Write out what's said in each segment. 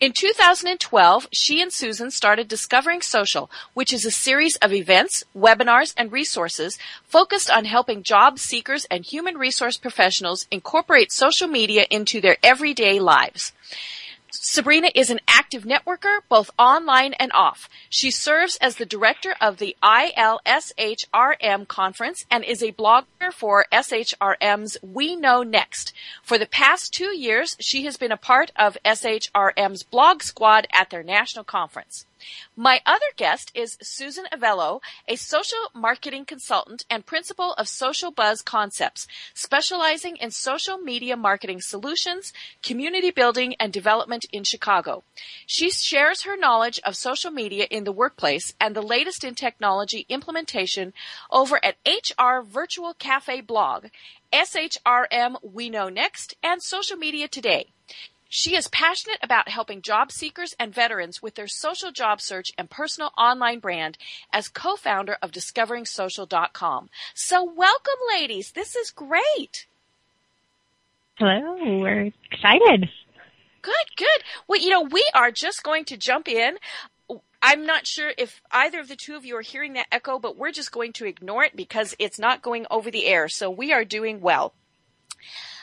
In 2012, she and Susan started Discovering Social, which is a series of events, webinars, and resources focused on helping job seekers and human resource professionals incorporate social media into their everyday lives. Sabrina is an active networker, both online and off. She serves as the director of the ILSHRM conference and is a blogger for SHRM's We Know Next. For the past two years, she has been a part of SHRM's blog squad at their national conference. My other guest is Susan Avello, a social marketing consultant and principal of Social Buzz Concepts, specializing in social media marketing solutions, community building, and development in Chicago. She shares her knowledge of social media in the workplace and the latest in technology implementation over at HR Virtual Cafe blog, SHRM We Know Next, and Social Media Today. She is passionate about helping job seekers and veterans with their social job search and personal online brand as co-founder of discoveringsocial.com. So welcome ladies. This is great. Hello. We're excited. Good, good. Well, you know, we are just going to jump in. I'm not sure if either of the two of you are hearing that echo, but we're just going to ignore it because it's not going over the air. So we are doing well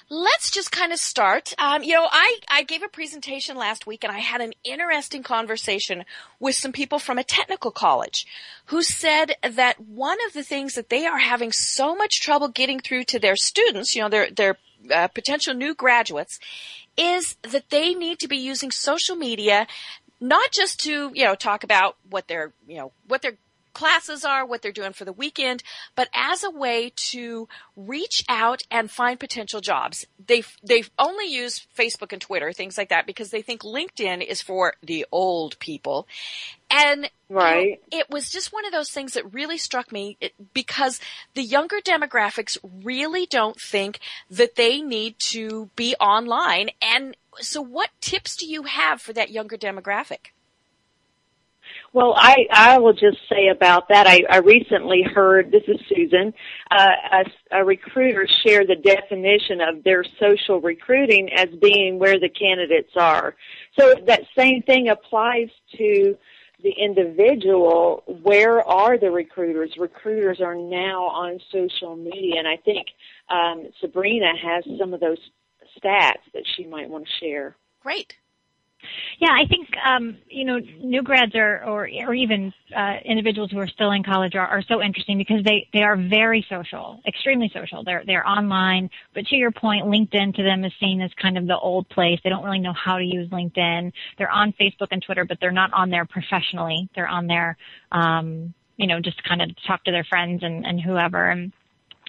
let's just kind of start. Um, you know, I, I gave a presentation last week and I had an interesting conversation with some people from a technical college who said that one of the things that they are having so much trouble getting through to their students, you know, their, their uh, potential new graduates, is that they need to be using social media not just to, you know, talk about what they're, you know, what they're classes are, what they're doing for the weekend, but as a way to reach out and find potential jobs. They they only use Facebook and Twitter, things like that, because they think LinkedIn is for the old people. And right. You know, it was just one of those things that really struck me because the younger demographics really don't think that they need to be online. And so what tips do you have for that younger demographic? Well, I, I will just say about that. I, I recently heard, this is Susan, uh, a, a recruiter share the definition of their social recruiting as being where the candidates are. So that same thing applies to the individual. Where are the recruiters? Recruiters are now on social media, and I think um, Sabrina has some of those stats that she might want to share. Great. Yeah, I think um, you know new grads are, or or even uh, individuals who are still in college are, are so interesting because they they are very social, extremely social. They're they're online, but to your point, LinkedIn to them is seen as kind of the old place. They don't really know how to use LinkedIn. They're on Facebook and Twitter, but they're not on there professionally. They're on there, um, you know, just kind of talk to their friends and and whoever. And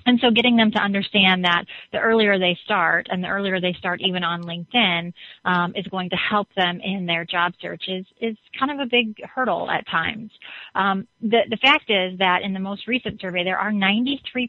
and so getting them to understand that the earlier they start, and the earlier they start even on LinkedIn, um, is going to help them in their job searches is kind of a big hurdle at times. Um, the, the fact is that in the most recent survey, there are 93%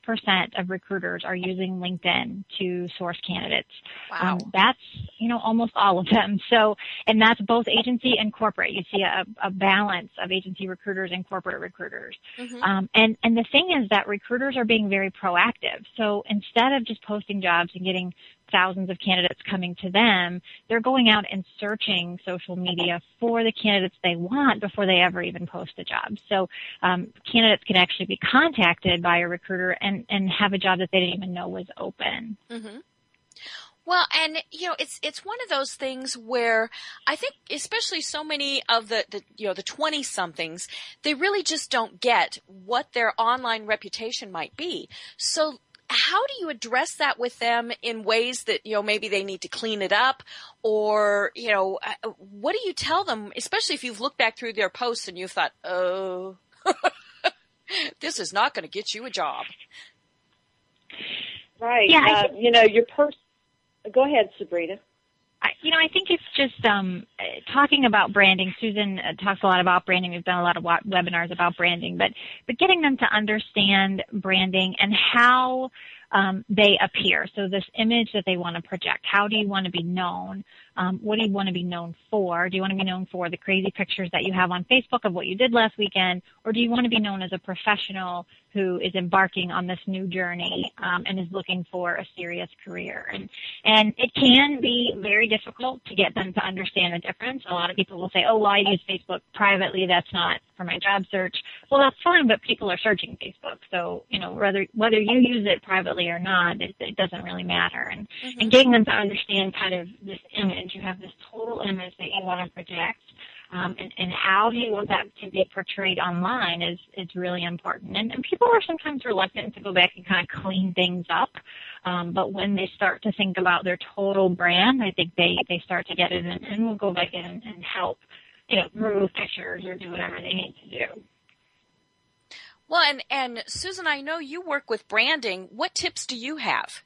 of recruiters are using LinkedIn to source candidates. Wow. Um, that's, you know, almost all of them. So, and that's both agency and corporate. You see a, a balance of agency recruiters and corporate recruiters. Mm-hmm. Um, and, and the thing is that recruiters are being very proactive So instead of just posting jobs and getting thousands of candidates coming to them, they're going out and searching social media for the candidates they want before they ever even post a job. So um, candidates can actually be contacted by a recruiter and, and have a job that they didn't even know was open. Mm-hmm. Well, and you know, it's it's one of those things where I think, especially so many of the, the you know the twenty somethings, they really just don't get what their online reputation might be. So, how do you address that with them in ways that you know maybe they need to clean it up, or you know, uh, what do you tell them, especially if you've looked back through their posts and you've thought, oh, this is not going to get you a job. Right. Yeah, uh, think- you know, your person Go ahead, Sabrina. You know, I think it's just um, talking about branding. Susan uh, talks a lot about branding. We've done a lot of webinars about branding, but but getting them to understand branding and how um, they appear. So this image that they want to project. How do you want to be known? Um, what do you want to be known for? Do you want to be known for the crazy pictures that you have on Facebook of what you did last weekend, or do you want to be known as a professional who is embarking on this new journey um, and is looking for a serious career? And and it can be very difficult to get them to understand the difference. A lot of people will say, "Oh, well, I use Facebook privately. That's not for my job search." Well, that's fine, but people are searching Facebook, so you know whether whether you use it privately or not, it, it doesn't really matter. And mm-hmm. and getting them to understand kind of this image You have this total image that you want to project. Um, and, and how do you want that to be portrayed online is, is really important. And, and people are sometimes reluctant to go back and kind of clean things up. Um, but when they start to think about their total brand, I think they, they start to get it and, and will go back in and help, you know, remove pictures or do whatever they need to do. Well, and, and Susan, I know you work with branding. What tips do you have?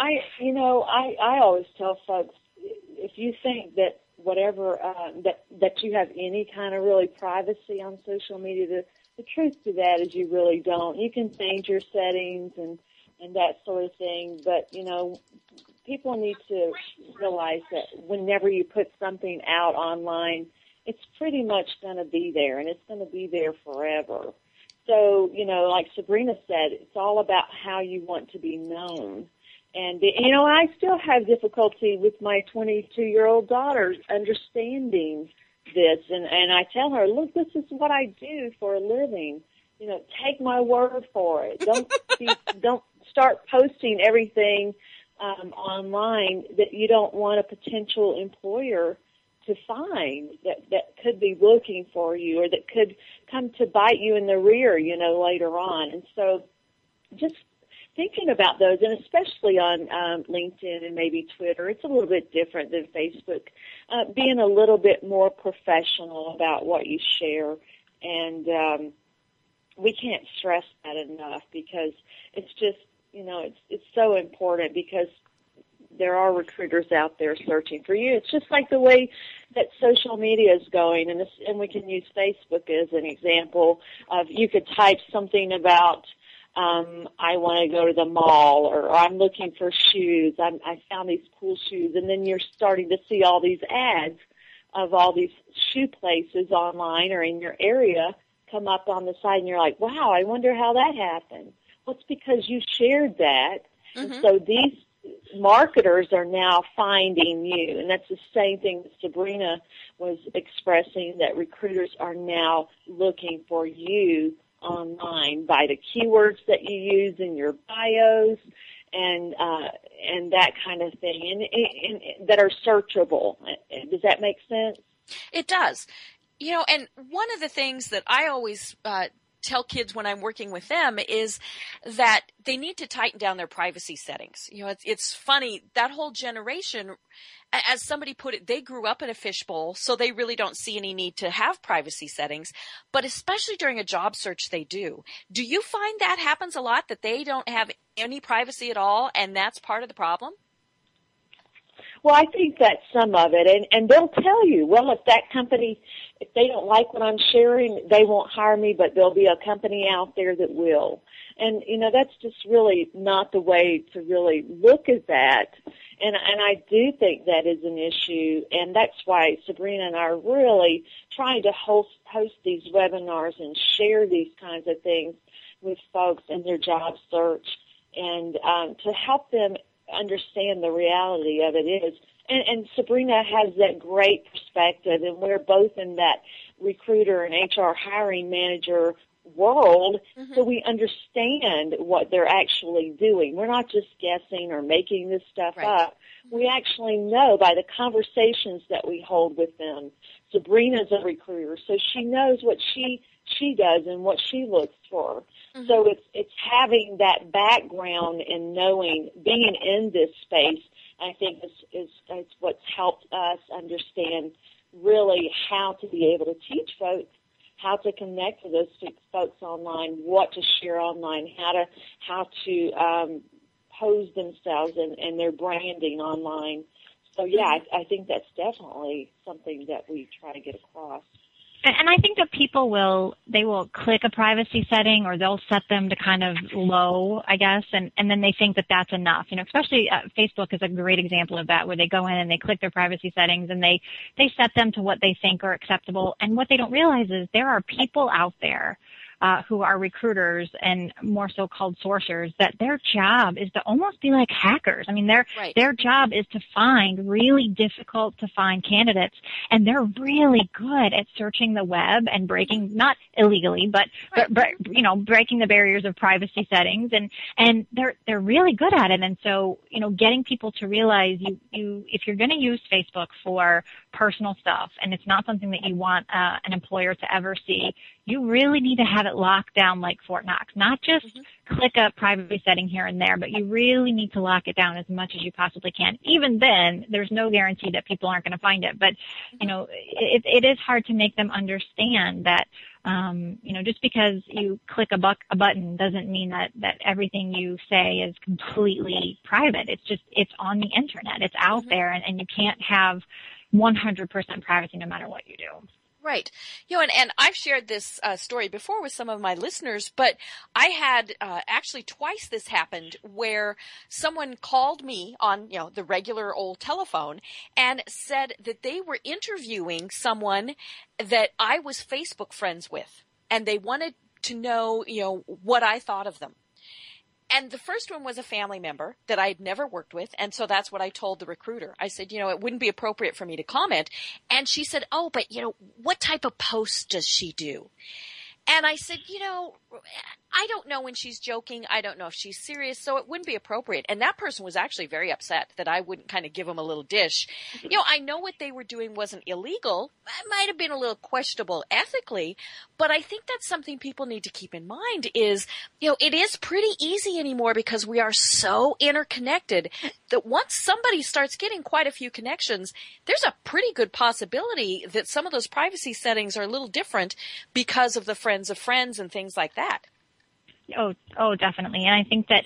I, you know, I, I always tell folks if you think that whatever uh, that that you have any kind of really privacy on social media, the the truth to that is you really don't. You can change your settings and and that sort of thing, but you know, people need to realize that whenever you put something out online, it's pretty much going to be there, and it's going to be there forever. So, you know, like Sabrina said, it's all about how you want to be known. And you know, I still have difficulty with my 22 year old daughter understanding this, and and I tell her, look, this is what I do for a living. You know, take my word for it. Don't be, don't start posting everything um, online that you don't want a potential employer to find that that could be looking for you or that could come to bite you in the rear, you know, later on. And so, just thinking about those, and especially on um, LinkedIn and maybe Twitter, it's a little bit different than Facebook. Uh, being a little bit more professional about what you share, and um, we can't stress that enough because it's just you know it's it's so important because there are recruiters out there searching for you. It's just like the way that social media is going, and this, and we can use Facebook as an example of you could type something about um, I want to go to the mall or I'm looking for shoes. I'm, I found these cool shoes. And then you're starting to see all these ads of all these shoe places online or in your area come up on the side and you're like, wow, I wonder how that happened. Well, it's because you shared that. Mm-hmm. And so these marketers are now finding you. And that's the same thing that Sabrina was expressing that recruiters are now looking for you online by the keywords that you use in your bios and uh, and that kind of thing, and, and, and that are searchable. Does that make sense? It does. You know, and one of the things that I always uh, tell kids when I'm working with them is that they need to tighten down their privacy settings. You know, it's, it's funny that whole generation as somebody put it, they grew up in a fishbowl, so they really don't see any need to have privacy settings. But especially during a job search, they do. Do you find that happens a lot that they don't have any privacy at all, and that's part of the problem? Well, I think that's some of it, and and they'll tell you, well, if that company, if they don't like what I'm sharing, they won't hire me, but there'll be a company out there that will. And you know, that's just really not the way to really look at that and and I do think that is an issue, and that's why Sabrina and I are really trying to host host these webinars and share these kinds of things with folks in their job search, and um, to help them understand the reality of it is. And, and Sabrina has that great perspective, and we're both in that recruiter and HR hiring manager world mm-hmm. so we understand what they're actually doing. We're not just guessing or making this stuff right. up. We actually know by the conversations that we hold with them. Sabrina's a recruiter, so she knows what she she does and what she looks for. Mm-hmm. So it's it's having that background and knowing being in this space. I think is is, is what's helped us understand really how to be able to teach folks how to connect with those folks online, what to share online, how to how to um, pose themselves and, and their branding online. So yeah, I, I think that's definitely something that we try to get across. And I think that people will they will click a privacy setting or they'll set them to kind of low, I guess, and and then they think that that's enough. You know, especially uh, Facebook is a great example of that, where they go in and they click their privacy settings and they they set them to what they think are acceptable. And what they don't realize is there are people out there uh, who are recruiters and more so called sourcers that their job is to almost be like hackers. I mean, their right. their job is to find really difficult to find candidates, and they're really good at searching the web and breaking not illegally, but, right. but, but you know breaking the barriers of privacy settings, and and they're they're really good at it. And so you know, getting people to realize you you if you're going to use Facebook for personal stuff, and it's not something that you want uh, an employer to ever see, you really need to have it locked down like Fort Knox. Not just mm-hmm. click a privacy setting here and there, but you really need to lock it down as much as you possibly can. Even then, there's no guarantee that people aren't going to find it. But, you know, it, it is hard to make them understand that, um, you know, just because you click a, buck, a button doesn't mean that, that everything you say is completely private. It's just, it's on the internet. It's out mm-hmm. there and, and you can't have 100% privacy no matter what you do. Right. You know, and, and I've shared this uh, story before with some of my listeners, but I had uh, actually twice this happened where someone called me on, you know, the regular old telephone and said that they were interviewing someone that I was Facebook friends with and they wanted to know, you know, what I thought of them and the first one was a family member that I'd never worked with. And so that's what I told the recruiter. I said, you know, it wouldn't be appropriate for me to comment. And she said, oh, but you know, what type of posts does she do? And I said, you know, I don't know when she's joking. I don't know if she's serious, so it wouldn't be appropriate. And that person was actually very upset that I wouldn't kind of give them a little dish. You know, I know what they were doing wasn't illegal. It might have been a little questionable ethically, but I think that's something people need to keep in mind is, you know, it is pretty easy anymore because we are so interconnected that once somebody starts getting quite a few connections, there's a pretty good possibility that some of those privacy settings are a little different because of the friends of friends and things like that. Oh, oh, definitely. And I think that,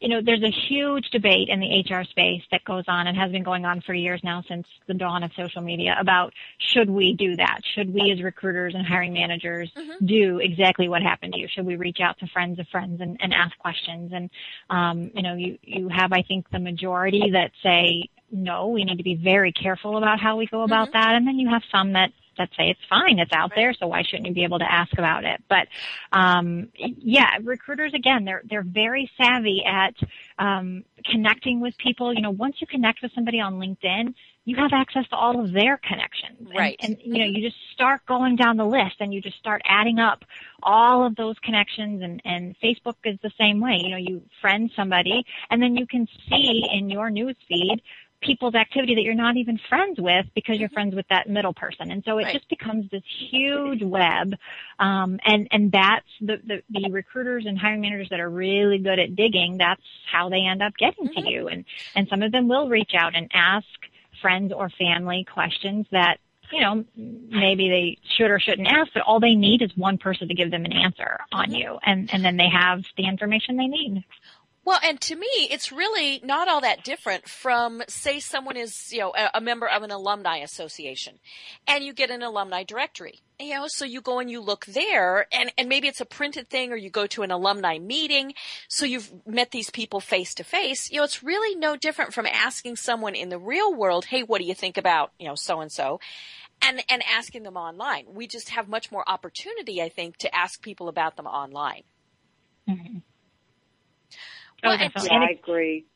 you know, there's a huge debate in the HR space that goes on and has been going on for years now since the dawn of social media about should we do that? Should we as recruiters and hiring managers mm-hmm. do exactly what happened to you? Should we reach out to friends of friends and, and ask questions? And, um, you know, you, you have, I think, the majority that say, no, we need to be very careful about how we go about mm-hmm. that. And then you have some that that say it's fine, it's out there, so why shouldn't you be able to ask about it? But um, yeah, recruiters again, they're they're very savvy at um, connecting with people. You know, once you connect with somebody on LinkedIn, you have access to all of their connections. Right. And, and, you know, you just start going down the list and you just start adding up all of those connections and, and Facebook is the same way. You know, you friend somebody and then you can see in your news feed people's activity that you're not even friends with because you're mm-hmm. friends with that middle person. And so it right. just becomes this huge web. Um, and, and that's the, the, the, recruiters and hiring managers that are really good at digging. That's how they end up getting mm-hmm. to you. And, and some of them will reach out and ask friends or family questions that you know, maybe they should or shouldn't ask, but all they need is one person to give them an answer on mm-hmm. you, and and then they have the information they need. Well, and to me, it's really not all that different from, say, someone is, you know, a, a, member of an alumni association, and you get an alumni directory. You know, so you go and you look there, and and maybe it's a printed thing, or you go to an alumni meeting, so you've met these people face to face. You know, it's really no different from asking someone in the real world, "Hey, what do you think about, you know, so and so?" and and asking them online. We just have much more opportunity, I think, to ask people about them online. Mm-hmm. Well, definitely. Yeah, I agree.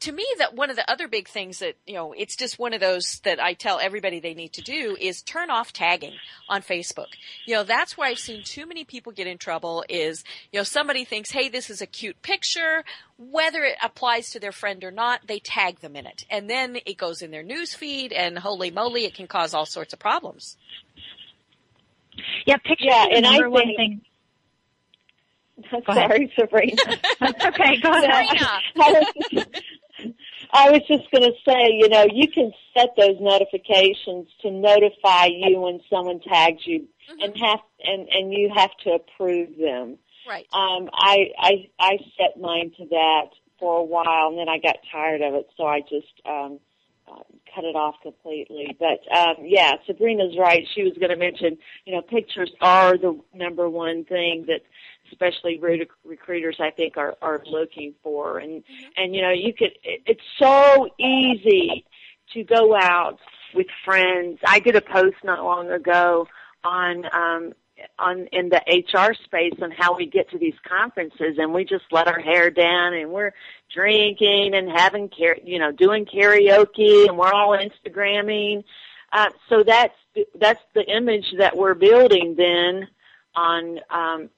To me, that one of the other big things that you know, it's just one of those that I tell everybody they need to do is turn off tagging on Facebook. You know, that's where I've seen too many people get in trouble. Is you know, somebody thinks, "Hey, this is a cute picture," whether it applies to their friend or not, they tag them in it, and then it goes in their news feed, and holy moly, it can cause all sorts of problems. Yeah, pictures yeah, and I think, thing. Sorry, Sabrina. okay, go ahead. Sabrina. I was just going to say, you know, you can set those notifications to notify you when someone tags you, mm-hmm. and have and and you have to approve them. Right. Um, I I I set mine to that for a while, and then I got tired of it, so I just um, uh, cut it off completely. But um, yeah, Sabrina's right. She was going to mention, you know, pictures are the number one thing that especially recruiters I think are are looking for and mm-hmm. and you know you could it's so easy to go out with friends. I did a post not long ago on um on in the HR space on how we get to these conferences and we just let our hair down and we're drinking and having care you know doing karaoke and we're all Instagramming. Uh, so that's that's the image that we're building then on um,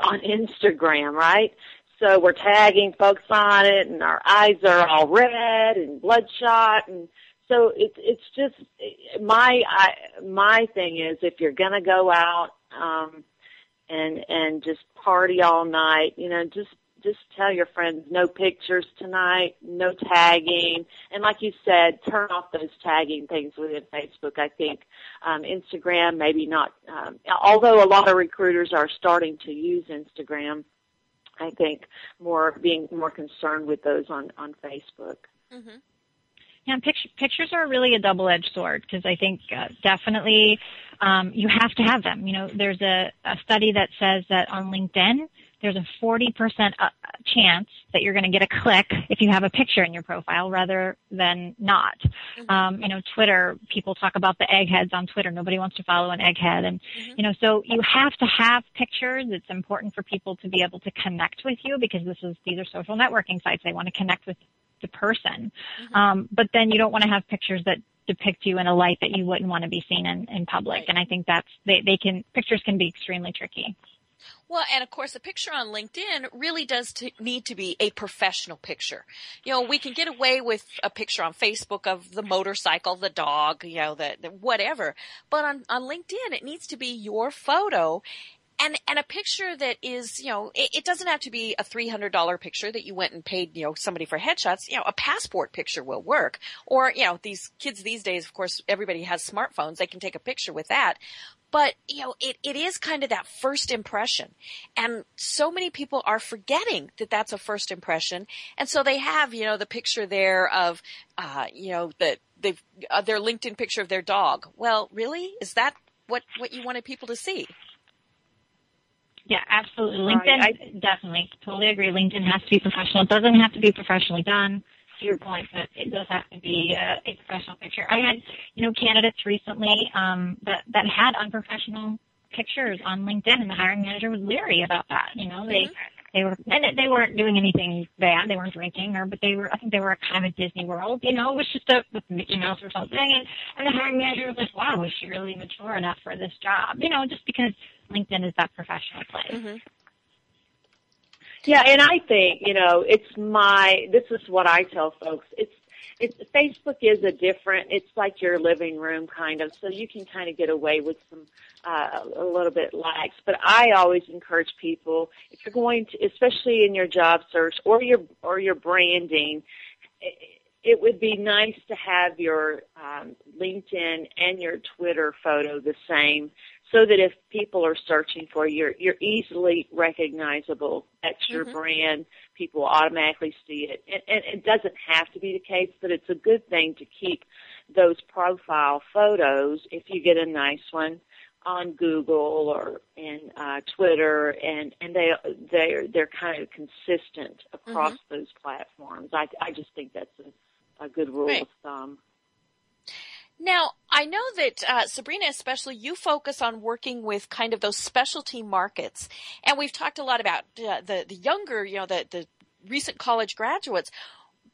on Instagram, right? So we're tagging folks on it, and our eyes are all red and bloodshot, and so it's it's just my I, my thing is if you're gonna go out um, and and just party all night, you know, just just tell your friends no pictures tonight, no tagging, and like you said, turn off those tagging things within Facebook. I think um, Instagram maybe not, um, although a lot of recruiters are starting to use Instagram. I think more being more concerned with those on on Facebook. Mm-hmm. Yeah, picture, pictures are really a double-edged sword because I think uh, definitely um, you have to have them. You know, there's a, a study that says that on LinkedIn, there's a 40% uh, chance that you're going to get a click if you have a picture in your profile rather than not. Mm-hmm. Um, you know, Twitter, people talk about the eggheads on Twitter. Nobody wants to follow an egghead. And, mm-hmm. you know, so you have to have pictures. It's important for people to be able to connect with you because this is, these are social networking sites. They want to connect with the person. Mm-hmm. Um, but then you don't want to have pictures that depict you in a light that you wouldn't want to be seen in, in public. Right. And I think that's, they, they can, pictures can be extremely tricky. Well, and of course, a picture on LinkedIn really does to need to be a professional picture. You know, we can get away with a picture on Facebook of the motorcycle, the dog, you know, the, the whatever. But on, on LinkedIn, it needs to be your photo and and a picture that is you know it, it doesn't have to be a three hundred dollar picture that you went and paid you know somebody for headshots you know a passport picture will work or you know these kids these days of course everybody has smartphones they can take a picture with that but you know it, it is kind of that first impression and so many people are forgetting that that's a first impression and so they have you know the picture there of uh you know that they've uh, their linkedin picture of their dog well really is that what what you wanted people to see yeah, absolutely. LinkedIn, I definitely, totally agree. LinkedIn has to be professional. It doesn't have to be professionally done. To your point, but it does have to be uh, a professional picture. I had, you know, candidates recently um, that that had unprofessional pictures on LinkedIn, and the hiring manager was leery about that. You know, they mm-hmm. they were and they weren't doing anything bad. They weren't drinking, or but they were. I think they were kind of at Disney World. You know, it was just a with Mickey Mouse or something. And and the hiring manager was like, "Wow, is she really mature enough for this job?" You know, just because LinkedIn is that professional place. Mm-hmm. Yeah, and I think you know it's my. This is what I tell folks. It's it's Facebook is a different. It's like your living room kind of, so you can kind of get away with some uh, a little bit lax. But I always encourage people if you're going to, especially in your job search or your or your branding. It, would be nice to have your um, LinkedIn and your Twitter photo the same so that if people are searching for you, you're, you're easily recognizable. That's your mm-hmm. brand. People automatically see it. And, and it doesn't have to be the case, but it's a good thing to keep those profile photos if you get a nice one on Google or in uh, Twitter, and and they they're they're kind of consistent across mm-hmm. those platforms. I I just think that's a, a good rule right. of thumb. Now, I know that uh, Sabrina, especially, you focus on working with kind of those specialty markets, and we've talked a lot about uh, the the younger, you know, the the recent college graduates.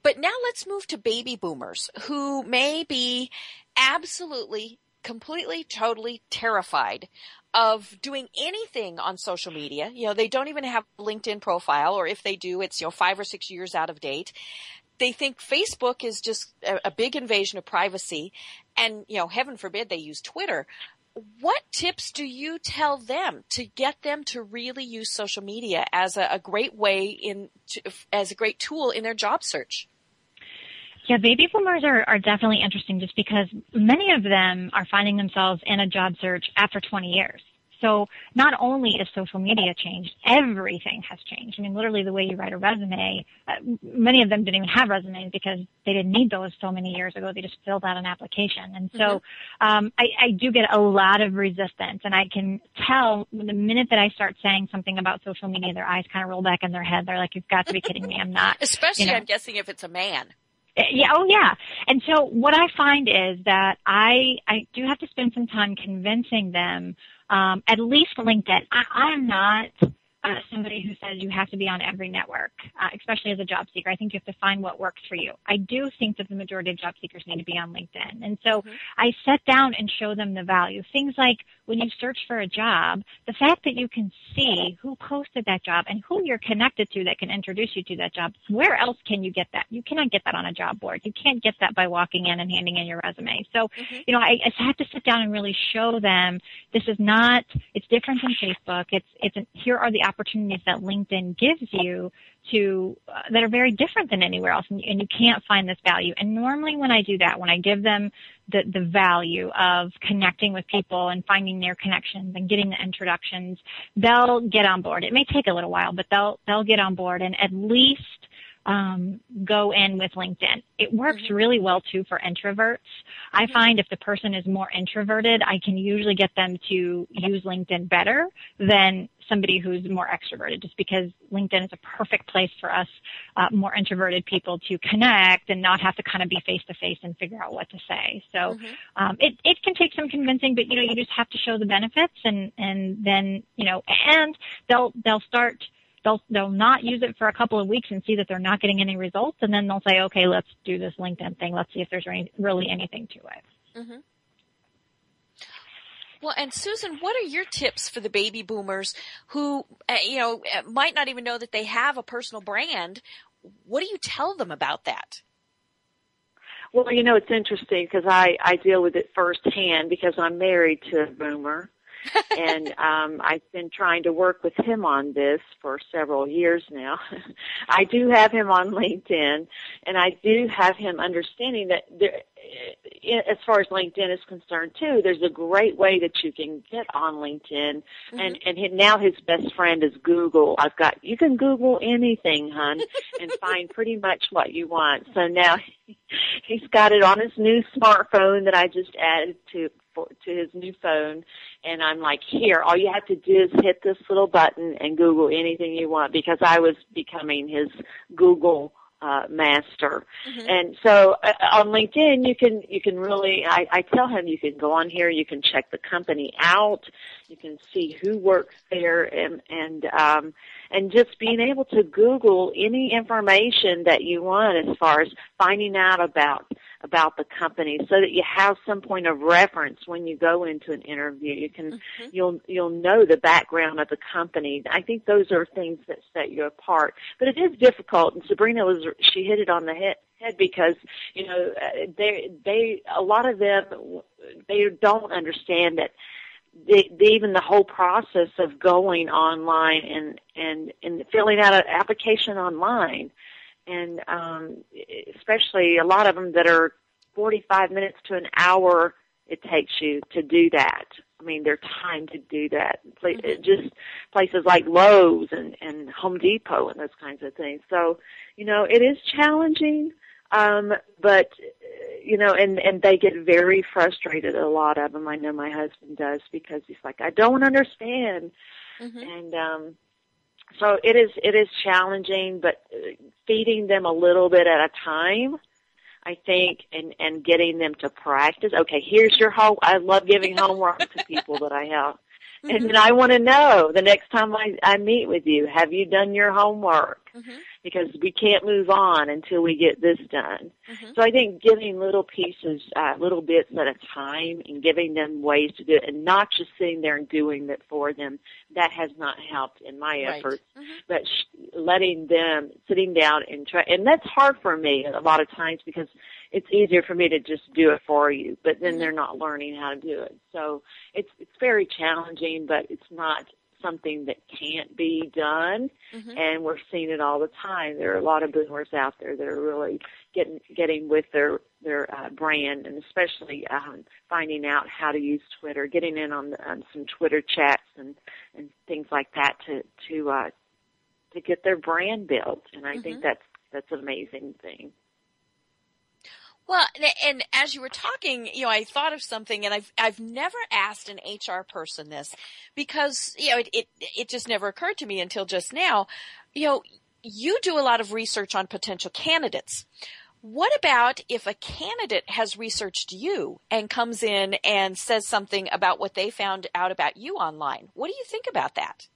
But now let's move to baby boomers who may be absolutely, completely, totally terrified of doing anything on social media. You know, they don't even have a LinkedIn profile, or if they do, it's, you know, five or six years out of date they think Facebook is just a, big invasion of privacy and, you know, heaven forbid they use Twitter. What tips do you tell them to get them to really use social media as a, a great way in, to, as a great tool in their job search? Yeah, baby boomers are, are definitely interesting just because many of them are finding themselves in a job search after 20 years. So not only is social media changed, everything has changed. I mean, literally the way you write a resume, uh, many of them didn't even have resumes because they didn't need those so many years ago. They just filled out an application. And so, mm-hmm. um, I, I do get a lot of resistance and I can tell the minute that I start saying something about social media, their eyes kind of roll back in their head. They're like, you've got to be kidding me. I'm not. Especially, you know. I'm guessing if it's a man. Yeah, oh yeah. And so what I find is that I I do have to spend some time convincing them, um, at least LinkedIn. I, I'm not uh, somebody who says you have to be on every network, uh, especially as a job seeker. I think you have to find what works for you. I do think that the majority of job seekers need to be on LinkedIn. And so mm-hmm. I set down and show them the value. Things like when you search for a job, the fact that you can see who posted that job and who you're connected to that can introduce you to that job. Where else can you get that? You cannot get that on a job board. You can't get that by walking in and handing in your resume. So, mm-hmm. you know, I, I have to sit down and really show them this is not, it's different than Facebook. It's, it's, an, here are the opportunities that LinkedIn gives you to uh, that are very different than anywhere else and, and you can't find this value. And normally when i do that when i give them the the value of connecting with people and finding their connections and getting the introductions they'll get on board. It may take a little while but they'll they'll get on board and at least um, go in with LinkedIn. It works mm-hmm. really well too for introverts. I mm-hmm. find if the person is more introverted, I can usually get them to use LinkedIn better than somebody who's more extroverted just because LinkedIn is a perfect place for us uh, more introverted people to connect and not have to kind of be face to face and figure out what to say. So mm-hmm. um, it it can take some convincing, but you know you just have to show the benefits and and then you know and they'll they'll start they'll they'll not use it for a couple of weeks and see that they're not getting any results, and then they'll say, okay, let's do this LinkedIn thing. Let's see if there's any, really anything to it. Mm-hmm. Well, and Susan, what are your tips for the baby boomers who, uh, you know, uh, might not even know that they have a personal brand? What do you tell them about that? Well, you know, it's interesting because I, I deal with it firsthand because I'm married to a boomer and um, I've been trying to work with him on this for several years now. I do have him on LinkedIn, and I do have him understanding that there, eh, as far as LinkedIn is concerned too, there's a great way that you can get on LinkedIn, mm-hmm. and and he, now his best friend is Google. I've got you can Google anything, hun, and find pretty much what you want. So now he's got it on his new smartphone that I just added to to his new phone, and I'm like, here, all you have to do is hit this little button and Google anything you want because I was becoming his Google uh, master. Mm-hmm. And so uh, on LinkedIn, you can you can really I, I tell him you can go on here, you can check the company out, you can see who works there, and and um, and just being able to Google any information that you want as far as finding out about about the company so that you have some point of reference when you go into an interview. You can mm-hmm. you'll you'll know the background of the company. I think those are things that set you apart. But it is difficult and Sabrina was she hit it on the head head because you know they they a lot of them they don't understand that the, the, even the whole process of going online and and and filling out an application online and um especially a lot of them that are 45 minutes to an hour it takes you to do that. I mean, their time to do that. Mm-hmm. Just places like Lowe's and, and Home Depot and those kinds of things. So, you know, it is challenging, um, but you know, and and they get very frustrated. A lot of them, I know my husband does, because he's like, I don't understand, mm-hmm. and um, so it is it is challenging, but uh, feeding them a little bit at a time I think, and and getting them to practice. Okay, here's your home. I love giving homework to people that I help. And then I want to know the next time I, I meet with you, have you done your homework? Mm-hmm. Because we can't move on until we get this done. Mm-hmm. So I think giving little pieces, uh, little bits at a time and giving them ways to do it and not just sitting there and doing it for them, that has not helped in my right. efforts. Mm-hmm. But sh- letting them, sitting down and try, and that's hard for me a lot of times because it's easier for me to just do it for you, but then they're not learning how to do it. So it's it's very challenging, but it's not something that can't be done, mm-hmm. and we're seeing it all the time. There are a lot of boomers out there that are really getting getting with their their uh, brand, and especially um, finding out how to use Twitter, getting in on, the, on some Twitter chats and and things like that to to uh, to get their brand built. And I mm-hmm. think that's that's an amazing thing. Well, and as you were talking, you know, I thought of something, and I've I've never asked an HR person this because you know it it, it just never occurred to me until just now. You know, you do a lot of research on potential candidates. What about if a candidate has researched you and comes in and says something about what they found out about you online? What do you think about that?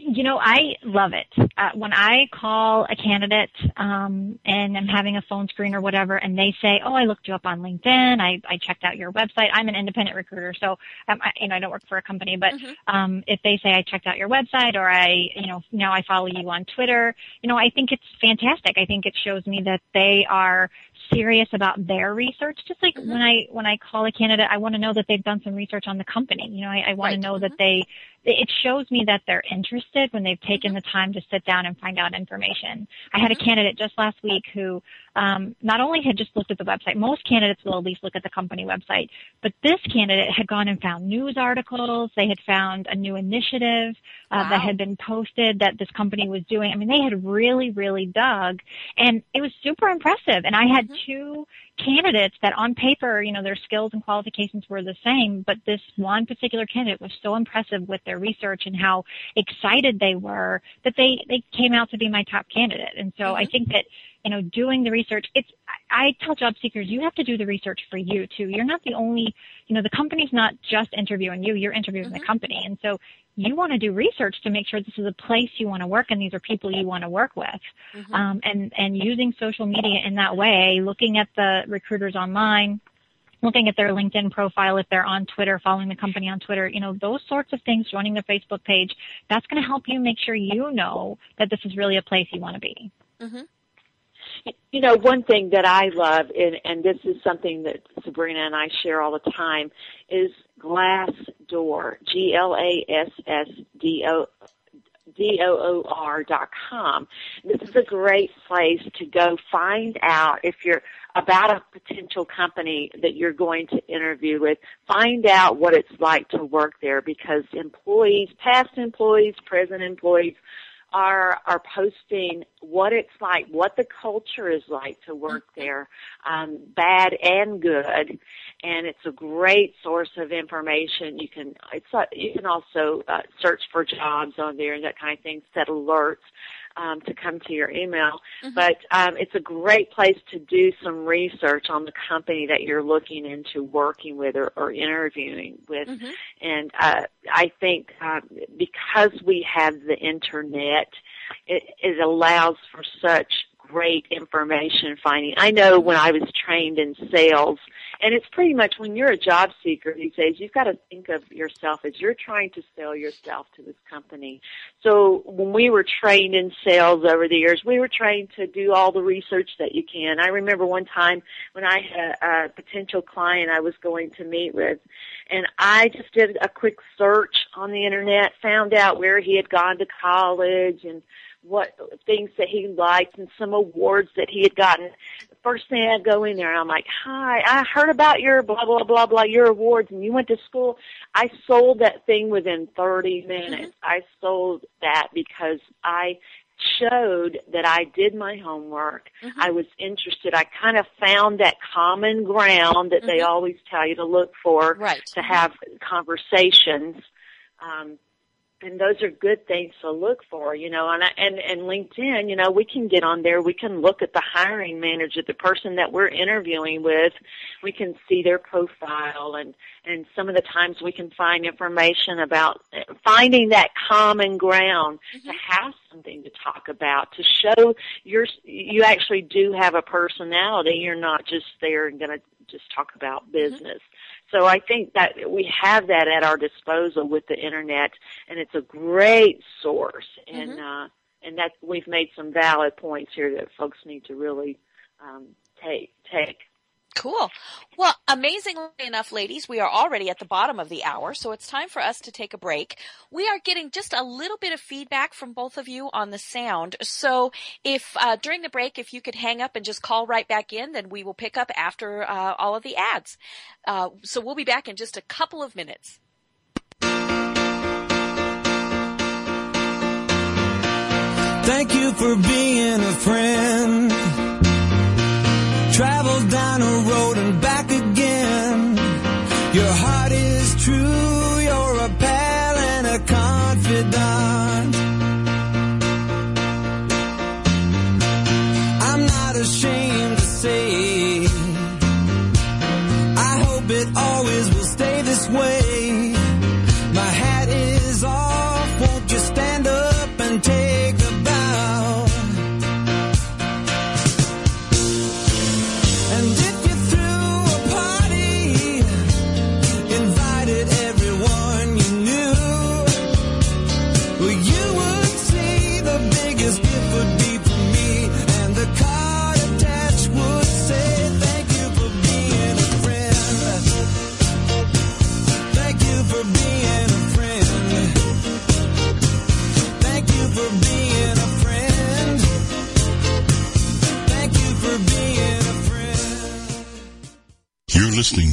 You know, I love it. Uh, when I call a candidate um, and I'm having a phone screen or whatever, and they say, "Oh, I looked you up on LinkedIn. I, I checked out your website. I'm an independent recruiter, so um, I, you know I don't work for a company. But mm-hmm. um, if they say I checked out your website or I, you know, now I follow you on Twitter, you know, I think it's fantastic. I think it shows me that they are serious about their research. Just like mm-hmm. when I when I call a candidate, I want to know that they've done some research on the company. You know, I, I want right. to know mm-hmm. that they it shows me that they're interested when they've taken the time to sit down and find out information. I had a mm-hmm. candidate just last week who um, not only had just looked at the website, most candidates will at least look at the company website, but this candidate had gone and found news articles. They had found a new initiative uh, wow. that had been posted that this company was doing. I mean, they had really, really dug, and it was super impressive. And I had mm-hmm. two candidates that on paper, you know, their skills and qualifications were the same, but this one particular candidate was so impressive with their research and how excited they were that they, they came out to be my top candidate. And so mm-hmm. I think that, you know, doing the research, it's, I tell job seekers, you have to do the research for you too. You're not the only, you know, the company's not just interviewing you, you're interviewing mm-hmm. the company. And so you want to do research to make sure this is a place you want to work and these are people you want to work with. Mm-hmm. Um, and, and using social media in that way, looking at the recruiters online, looking at their LinkedIn profile, if they're on Twitter, following the company on Twitter, you know, those sorts of things, joining their Facebook page, that's going to help you make sure you know that this is really a place you want to be. Mm-hmm. You know, one thing that I love, and, and this is something that Sabrina and I share all the time, is Glassdoor, G-L-A-S-S-D-O, D-O-O-R dot com. This is a great place to go find out if you're about a potential company that you're going to interview with. Find out what it's like to work there because employees, past employees, present employees are are posting what it's like, what the culture is like to work there, um, bad and good, and it's a great source of information. You can it's a, you can also uh, search for jobs on there and that kind of thing, set alerts um, to come to your email. Mm-hmm. But um, it's a great place to do some research on the company that you're looking into working with or, or interviewing with. Mm-hmm. And uh, I think uh, because we have the internet, it, it allows for such great information finding. I know when I was trained in sales, and it's pretty much when you're a job seeker these days, you've got to think of yourself as you're trying to sell yourself to this company. So when we were trained in sales over the years, we were trained to do all the research that you can. I remember one time when I had a potential client I was going to meet with, and I just did a quick search on the internet, found out where he had gone to college and what things that he liked and some awards that he had gotten. The first thing I go in there, and I'm like, "Hi, I heard about your blah blah blah blah your awards, and you went to school." I sold that thing within 30 minutes. Mm-hmm. I sold that because I showed that I did my homework. Mm-hmm. I was interested. I kind of found that common ground that mm-hmm. they always tell you to look for right. to have conversations. Um, and those are good things to look for, you know, and, and, and LinkedIn, you know, we can get on there, we can look at the hiring manager, the person that we're interviewing with, we can see their profile and, and some of the times we can find information about finding that common ground mm-hmm. to have something to talk about, to show you're, you actually do have a personality, you're not just there and gonna just talk about mm-hmm. business. Mm-hmm. So I think that we have that at our disposal with the internet, and it's a great source. And mm-hmm. uh, and that we've made some valid points here that folks need to really um, take take. Cool. Well, amazingly enough, ladies, we are already at the bottom of the hour, so it's time for us to take a break. We are getting just a little bit of feedback from both of you on the sound. So if uh, during the break, if you could hang up and just call right back in, then we will pick up after uh, all of the ads. Uh, so we'll be back in just a couple of minutes. Thank you for being a friend travel down a road and back again. Your heart is true, you're a pal and a confidant.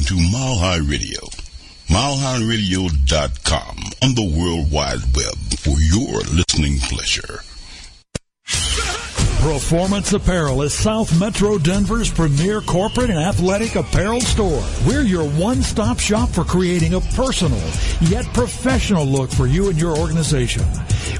To Mile High Radio. MileHighRadio.com on the World Wide Web for your listening pleasure. Performance Apparel is South Metro Denver's premier corporate and athletic apparel store. We're your one-stop shop for creating a personal yet professional look for you and your organization.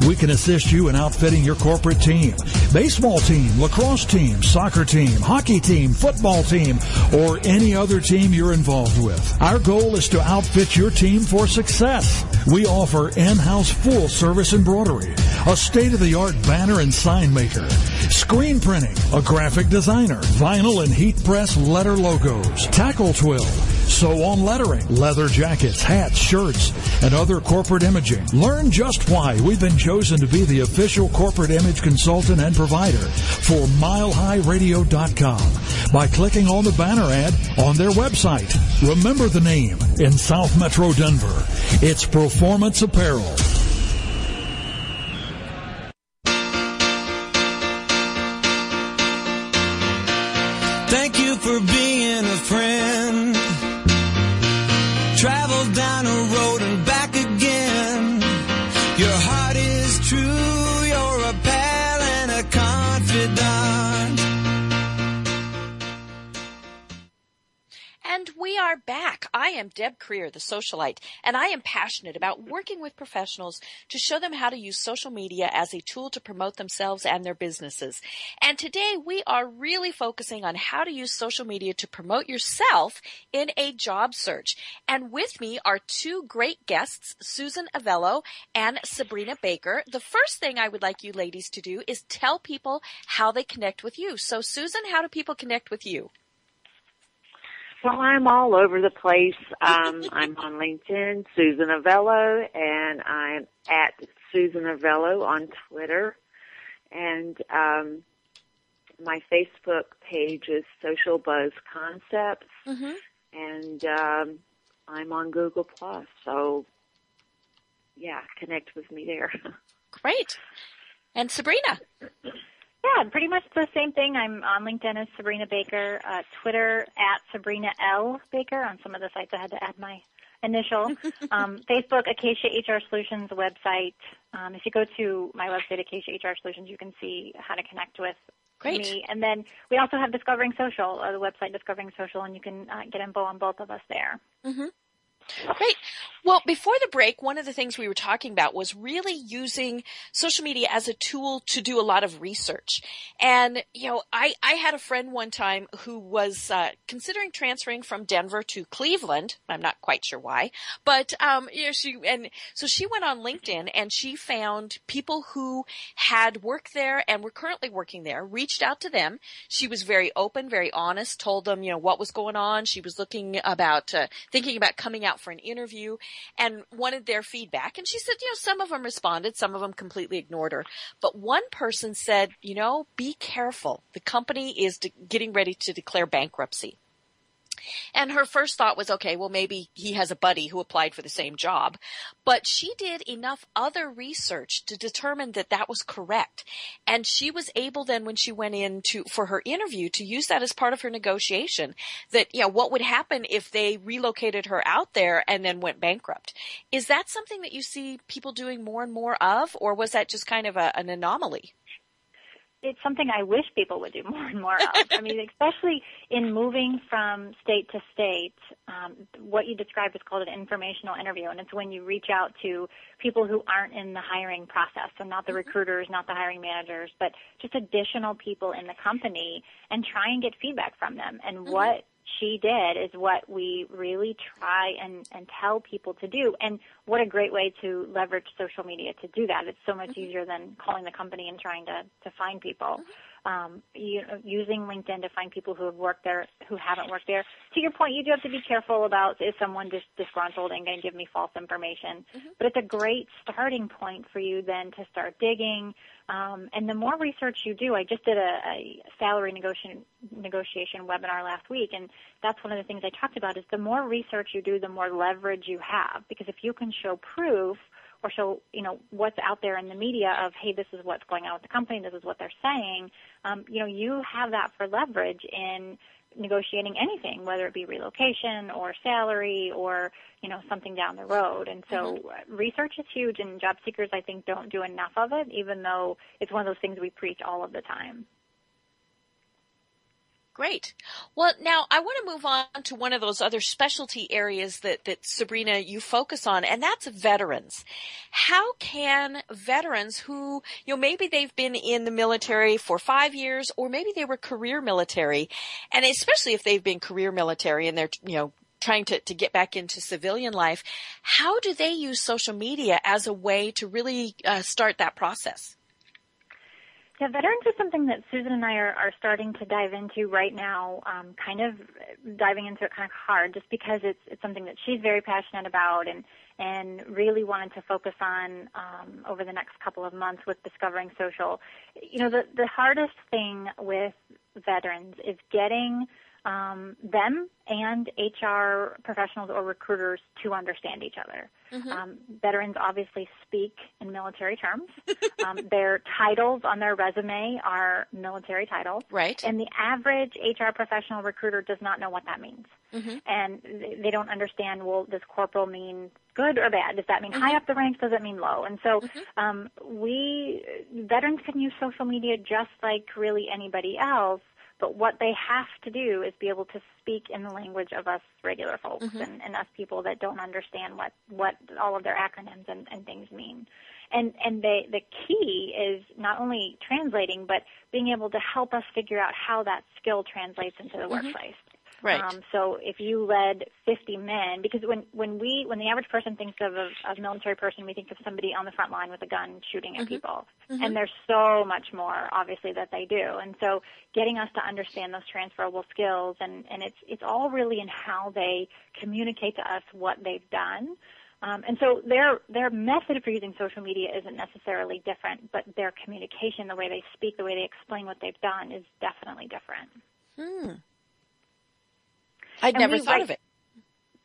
We can assist you in outfitting your corporate team, baseball team, lacrosse team, soccer team, hockey team, football team, or any other team you're involved with. Our goal is to outfit your team for success. We offer in-house full service embroidery, a state-of-the-art banner and sign maker, screen printing, a graphic designer, vinyl and heat press letter logos, tackle twill, sew on lettering, leather jackets, hats, shirts, and other corporate imaging. Learn just why we've been chosen to be the official corporate image consultant and provider for milehighradio.com by clicking on the banner ad on their website. Remember the name in South Metro Denver. It's Performance Apparel. Are back. I am Deb Krier, the socialite, and I am passionate about working with professionals to show them how to use social media as a tool to promote themselves and their businesses. And today we are really focusing on how to use social media to promote yourself in a job search. And with me are two great guests, Susan Avello and Sabrina Baker. The first thing I would like you ladies to do is tell people how they connect with you. So Susan, how do people connect with you? Well, I'm all over the place. Um, I'm on LinkedIn, Susan Avello, and I'm at Susan Avello on Twitter. And um, my Facebook page is Social Buzz Concepts, Mm-hmm. and um, I'm on Google Plus. So, yeah, connect with me there. Great. And Sabrina. Yeah, pretty much the same thing. I'm on LinkedIn as Sabrina Baker, uh, Twitter at Sabrina L Baker. On some of the sites, I had to add my initial. um, Facebook, Acacia HR Solutions website. Um, if you go to my website, Acacia HR Solutions, you can see how to connect with Great. me. And then we also have Discovering Social, uh, the website Discovering Social, and you can uh, get info on both of us there. Great. Well, before the break, one of the things we were talking about was really using social media as a tool to do a lot of research. And, you know, I, I had a friend one time who was uh, considering transferring from Denver to Cleveland. I'm not quite sure why, but, um, you know, she, and so she went on LinkedIn and she found people who had worked there and were currently working there, reached out to them. She was very open, very honest, told them, you know, what was going on. She was looking about, uh, thinking about coming out for an interview and wanted their feedback. And she said, you know, some of them responded, some of them completely ignored her. But one person said, you know, be careful. The company is de- getting ready to declare bankruptcy. And her first thought was, okay, well, maybe he has a buddy who applied for the same job. But she did enough other research to determine that that was correct. And she was able then, when she went in to, for her interview, to use that as part of her negotiation. That, yeah, what would happen if they relocated her out there and then went bankrupt? Is that something that you see people doing more and more of, or was that just kind of a, an anomaly? It's something I wish people would do more and more of. I mean, especially in moving from state to state, um, what you described is called an informational interview, and it's when you reach out to people who aren't in the hiring process, so not the recruiters, not the hiring managers, but just additional people in the company, and try and get feedback from them. And what she did is what we really try and, and tell people to do. And what a great way to leverage social media to do that. It's so much mm-hmm. easier than calling the company and trying to, to find people. Mm-hmm. Um, you know, using LinkedIn to find people who have worked there, who haven't worked there. To your point, you do have to be careful about is someone dis- disgruntled and going to give me false information. Mm-hmm. But it's a great starting point for you then to start digging, um, and the more research you do, I just did a, a salary negotiation, negotiation webinar last week, and that's one of the things I talked about is the more research you do, the more leverage you have. Because if you can show proof or show, you know, what's out there in the media of, hey, this is what's going on with the company, this is what they're saying, um, you know, you have that for leverage in negotiating anything, whether it be relocation or salary or, you know, something down the road. And so mm-hmm. research is huge and job seekers, I think, don't do enough of it, even though it's one of those things we preach all of the time. Great. Well, now I want to move on to one of those other specialty areas that, that Sabrina, you focus on, and that's veterans. How can veterans who, you know, maybe they've been in the military for five years, or maybe they were career military, and especially if they've been career military and they're, you know, trying to, to get back into civilian life, how do they use social media as a way to really uh, start that process? Yeah, veterans is something that Susan and I are, are starting to dive into right now, um, kind of diving into it kind of hard just because it's, it's something that she's very passionate about and, and really wanted to focus on um, over the next couple of months with Discovering Social. You know, the, the hardest thing with veterans is getting um, them and HR professionals or recruiters to understand each other. Mm-hmm. Um, veterans obviously speak in military terms. um, their titles on their resume are military titles. Right. And the average HR professional recruiter does not know what that means. Mm-hmm. And they don't understand, well, does corporal mean good or bad? Does that mean mm-hmm. high up the ranks? Does it mean low? And so mm-hmm. um, we, veterans can use social media just like really anybody else but what they have to do is be able to speak in the language of us regular folks mm-hmm. and, and us people that don't understand what, what all of their acronyms and, and things mean. And, and they, the key is not only translating, but being able to help us figure out how that skill translates into the mm-hmm. workplace. Right. Um, so if you led 50 men, because when, when we, when the average person thinks of a, a military person, we think of somebody on the front line with a gun shooting at mm-hmm. people. Mm-hmm. And there's so much more, obviously, that they do. And so getting us to understand those transferable skills and, and it's, it's all really in how they communicate to us what they've done. Um, and so their their method for using social media isn't necessarily different, but their communication, the way they speak, the way they explain what they've done, is definitely different. Hmm. I'd and never thought right, of it.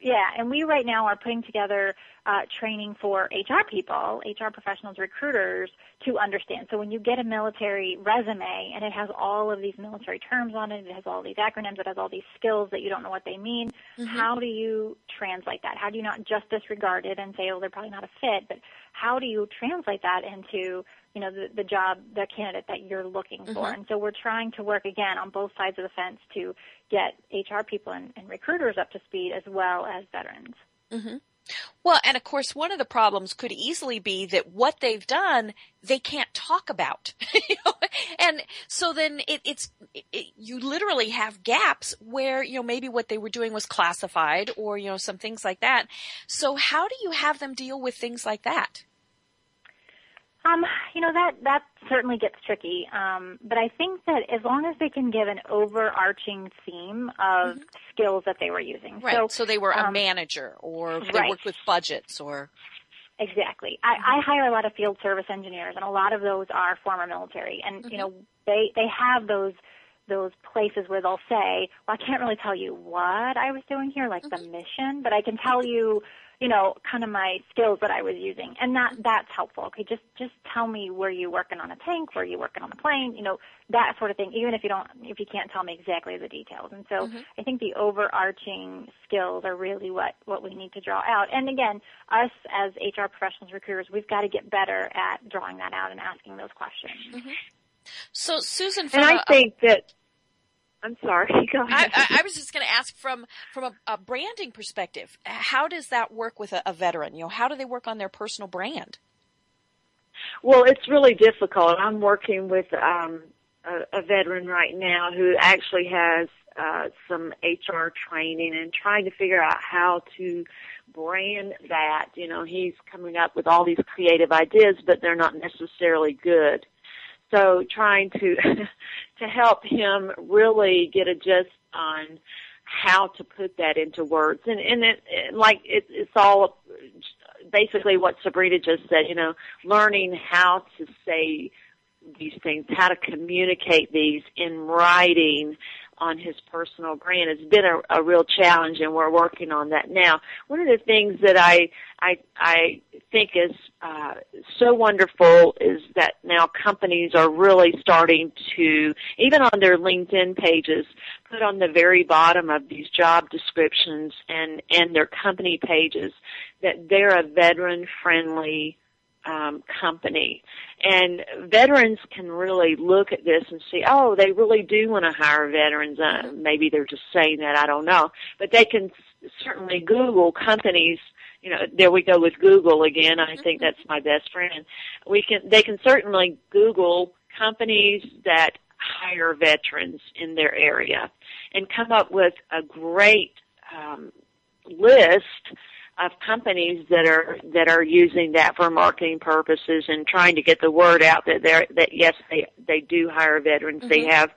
Yeah, and we right now are putting together uh, training for HR people, HR professionals, recruiters to understand. So when you get a military resume and it has all of these military terms on it, it has all these acronyms, it has all these skills that you don't know what they mean, mm-hmm. how do you translate that? How do you not just disregard it and say, oh, they're probably not a fit, but how do you translate that into you know, the, the job, the candidate that you're looking for. Mm-hmm. And so we're trying to work again on both sides of the fence to get HR people and, and recruiters up to speed as well as veterans. Mm-hmm. Well, and of course, one of the problems could easily be that what they've done, they can't talk about. and so then it, it's, it, you literally have gaps where, you know, maybe what they were doing was classified or, you know, some things like that. So how do you have them deal with things like that? Um, you know that that certainly gets tricky. Um, but I think that as long as they can give an overarching theme of mm-hmm. skills that they were using, right? So, so they were a um, manager, or they right. worked with budgets, or exactly. I, I hire a lot of field service engineers, and a lot of those are former military, and mm-hmm. you know they they have those those places where they'll say, well, I can't really tell you what I was doing here, like the mission, but I can tell you, you know, kind of my skills that I was using. And that, that's helpful. Okay. Just, just tell me where you working on a tank, where you working on a plane, you know, that sort of thing, even if you don't, if you can't tell me exactly the details. And so mm-hmm. I think the overarching skills are really what, what we need to draw out. And again, us as HR professionals, recruiters, we've got to get better at drawing that out and asking those questions. Mm-hmm. So, Susan, from And I a- think that, I'm sorry, go I, ahead. I, I was just going to ask from from a, a branding perspective, how does that work with a, a veteran? You know, how do they work on their personal brand? Well, it's really difficult. I'm working with um, a, a veteran right now who actually has uh, some HR training and trying to figure out how to brand that. You know, he's coming up with all these creative ideas, but they're not necessarily good. So trying to to help him really get a gist on how to put that into words. And and it, it like it, it's all basically what Sabrina just said, you know, learning how to say these things, how to communicate these in writing on his personal brand has been a, a real challenge and we're working on that now. One of the things that I I I think is uh, so wonderful is that now companies are really starting to even on their LinkedIn pages put on the very bottom of these job descriptions and and their company pages that they're a veteran friendly um, company. And veterans can really look at this and see, oh, they really do want to hire veterans. Uh, maybe they're just saying that, I don't know. But they can certainly Google companies, you know, there we go with Google again. I think that's my best friend. We can, they can certainly Google companies that hire veterans in their area and come up with a great um, list of companies that are that are using that for marketing purposes and trying to get the word out that they're that yes they they do hire veterans. They have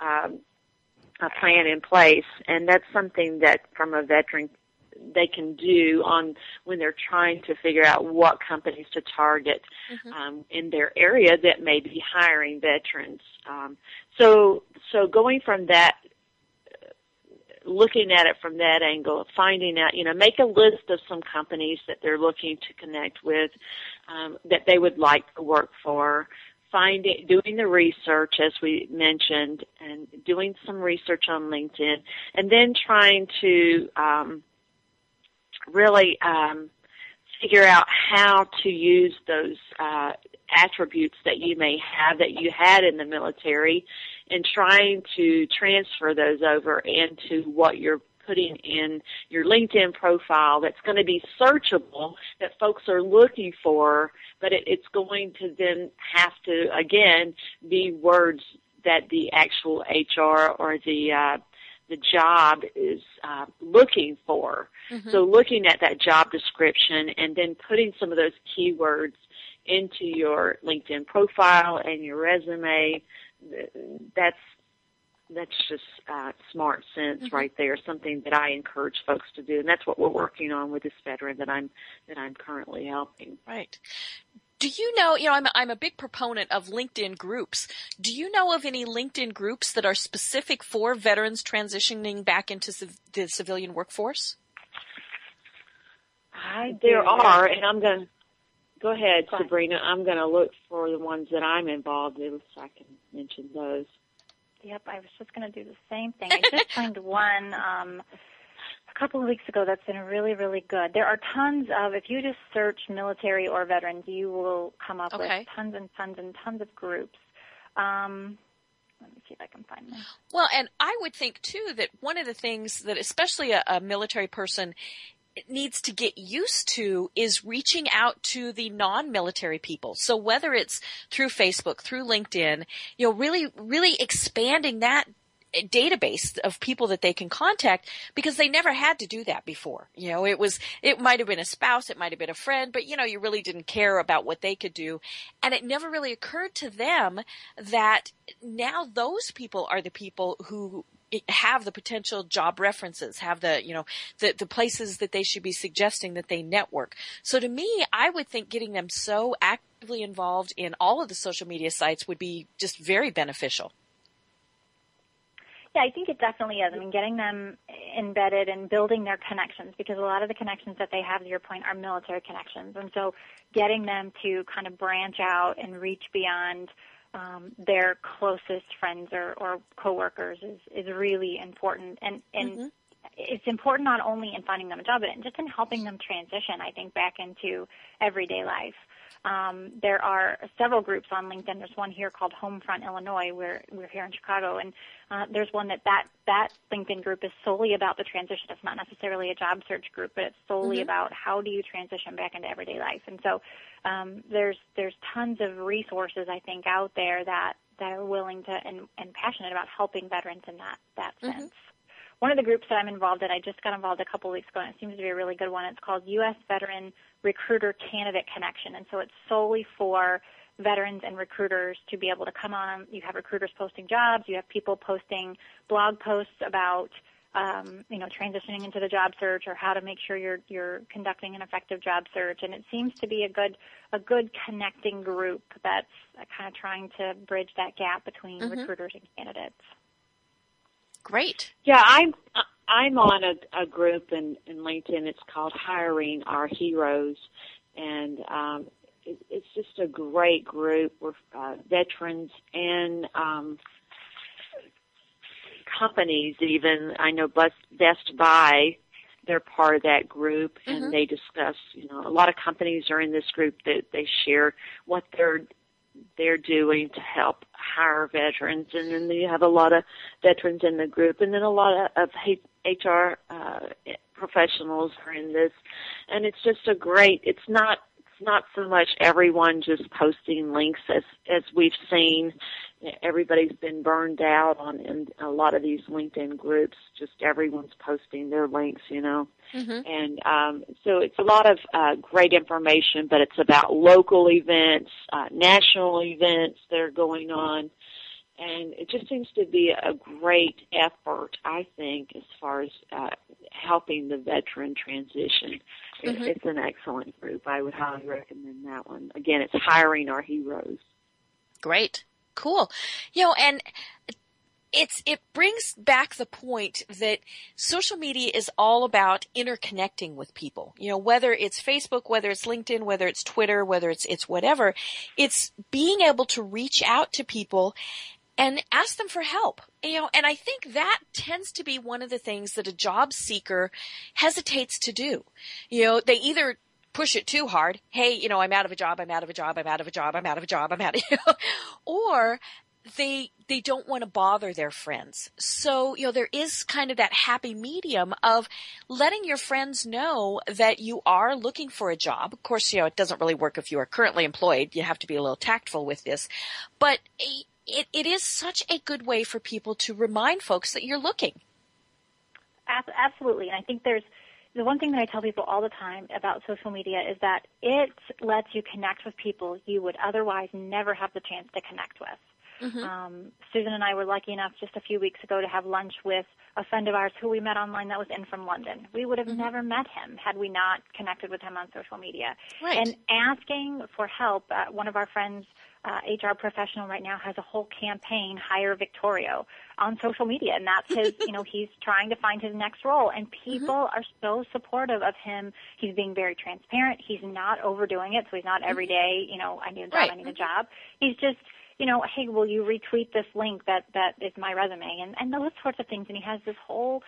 um, a plan in place. And that's something that from a veteran they can do on when they're trying to figure out what companies to target um, in their area that may be hiring veterans. Um, so so going from that looking at it from that angle, finding out, you know, make a list of some companies that they're looking to connect with, um, that they would like to work for, finding, doing the research as we mentioned, and doing some research on LinkedIn, and then trying to um, really um, figure out how to use those uh, attributes that you may have that you had in the military and trying to transfer those over into what you're putting in your LinkedIn profile that's going to be searchable that folks are looking for, but it, it's going to then have to again be words that the actual HR or the uh, the job is uh, looking for. So looking at that job description and then putting some of those keywords into your LinkedIn profile and your resume, that's that's just uh, smart sense right there. Something that I encourage folks to do, and that's what we're working on with this veteran that I'm that I'm currently helping. Right. Do you know, you know, I'm a, I'm a big proponent of LinkedIn groups. Do you know of any LinkedIn groups that are specific for veterans transitioning back into civ- the civilian workforce? I There do. are, and I'm going to go ahead, Go ahead. Sabrina. I'm going to look for the ones that I'm involved in, so I can mention those. Yep, I was just going to do the same thing. I just found one um, a couple of weeks ago that's been really, really good. There are tons of, if you just search military or veterans, you will come up Okay. with tons and tons and tons of groups. Um, let me see if I can find them. Well, and I would think too that one of the things that especially a, a military person needs to get used to is reaching out to the non-military people. So whether it's through Facebook, through LinkedIn, you know, really, really expanding that database of people that they can contact because they never had to do that before. You know, it was, it might have been a spouse, it might have been a friend, but you know, you really didn't care about what they could do. And it never really occurred to them that now those people are the people who have the potential job references, have the, you know, the, the places that they should be suggesting that they network. So to me, I would think getting them so actively involved in all of the social media sites would be just very beneficial. Yeah, I think it definitely is. I mean, getting them embedded and building their connections because a lot of the connections that they have, to your point, are military connections. And so getting them to kind of branch out and reach beyond um, their closest friends or, or coworkers is, is really important. And, and Mm-hmm. it's important not only in finding them a job, but just in helping them transition, I think, back into everyday life. Um, there are several groups on LinkedIn. There's one here called Homefront Illinois. We're we're here in Chicago, and uh, there's one that, that that LinkedIn group is solely about the transition. It's not necessarily a job search group, but it's solely about how do you transition back into everyday life. And so um, there's there's tons of resources I think out there that that are willing to and, and passionate about helping veterans in that that sense. One of the groups that I'm involved in, I just got involved a couple of weeks ago, and it seems to be a really good one. It's called U.S. Veteran Recruiter Candidate Connection, and so it's solely for veterans and recruiters to be able to come on. You have recruiters posting jobs, you have people posting blog posts about um, you know transitioning into the job search or how to make sure you're you're conducting an effective job search, and it seems to be a good a good connecting group that's kind of trying to bridge that gap between recruiters and candidates. Great. Yeah, I'm I'm on a, a group in, in LinkedIn. It's called Hiring Our Heroes, and um, it, it's just a great group with uh, veterans and um, companies. Even I know Best, Best Buy, they're part of that group, and they discuss. You know, a lot of companies are in this group that they share what they're they're doing to help hire veterans, and then you have a lot of veterans in the group, and then a lot of, HR uh, professionals are in this, and it's just a great. It's not not so much everyone just posting links as as we've seen. Everybody's been burned out on in a lot of these LinkedIn groups. Just everyone's posting their links, you know and um, so it's a lot of uh, great information, but it's about local events, uh, national events that are going on, and it just seems to be a great effort, I think, as far as uh, helping the veteran transition. It, it's an excellent group. I would highly recommend that one. Again, it's hiring our heroes. Great. Cool. You know, and it's it brings back the point that social media is all about interconnecting with people. You know, whether it's Facebook, whether it's LinkedIn, whether it's Twitter, whether it's it's whatever, it's being able to reach out to people and ask them for help. You know, and I think that tends to be one of the things that a job seeker hesitates to do. You know, they either push it too hard. Hey, you know, I'm out of a job. I'm out of a job. I'm out of a job. I'm out of a job. I'm out of, you know, or they they don't want to bother their friends. So, you know, there is kind of that happy medium of letting your friends know that you are looking for a job. Of course, you know, it doesn't really work if you are currently employed. You have to be a little tactful with this. But eh, it, it is such a good way for people to remind folks that you're looking. Absolutely. And I think there's the one thing that I tell people all the time about social media is that it lets you connect with people you would otherwise never have the chance to connect with. Um, Susan and I were lucky enough just a few weeks ago to have lunch with a friend of ours who we met online that was in from London. We would have never met him had we not connected with him on social media. Right. And asking for help, uh, one of our friends, uh, HR professional right now, has a whole campaign, Hire Victorio, on social media, and that's his. you know, he's trying to find his next role, and mm-hmm. people are so supportive of him. He's being very transparent. He's not overdoing it, so he's not mm-hmm. every day. You know, I need a job. Right. I need a mm-hmm. job. He's just you know, hey, will you retweet this link that that is my resume and and those sorts of things. And he has this whole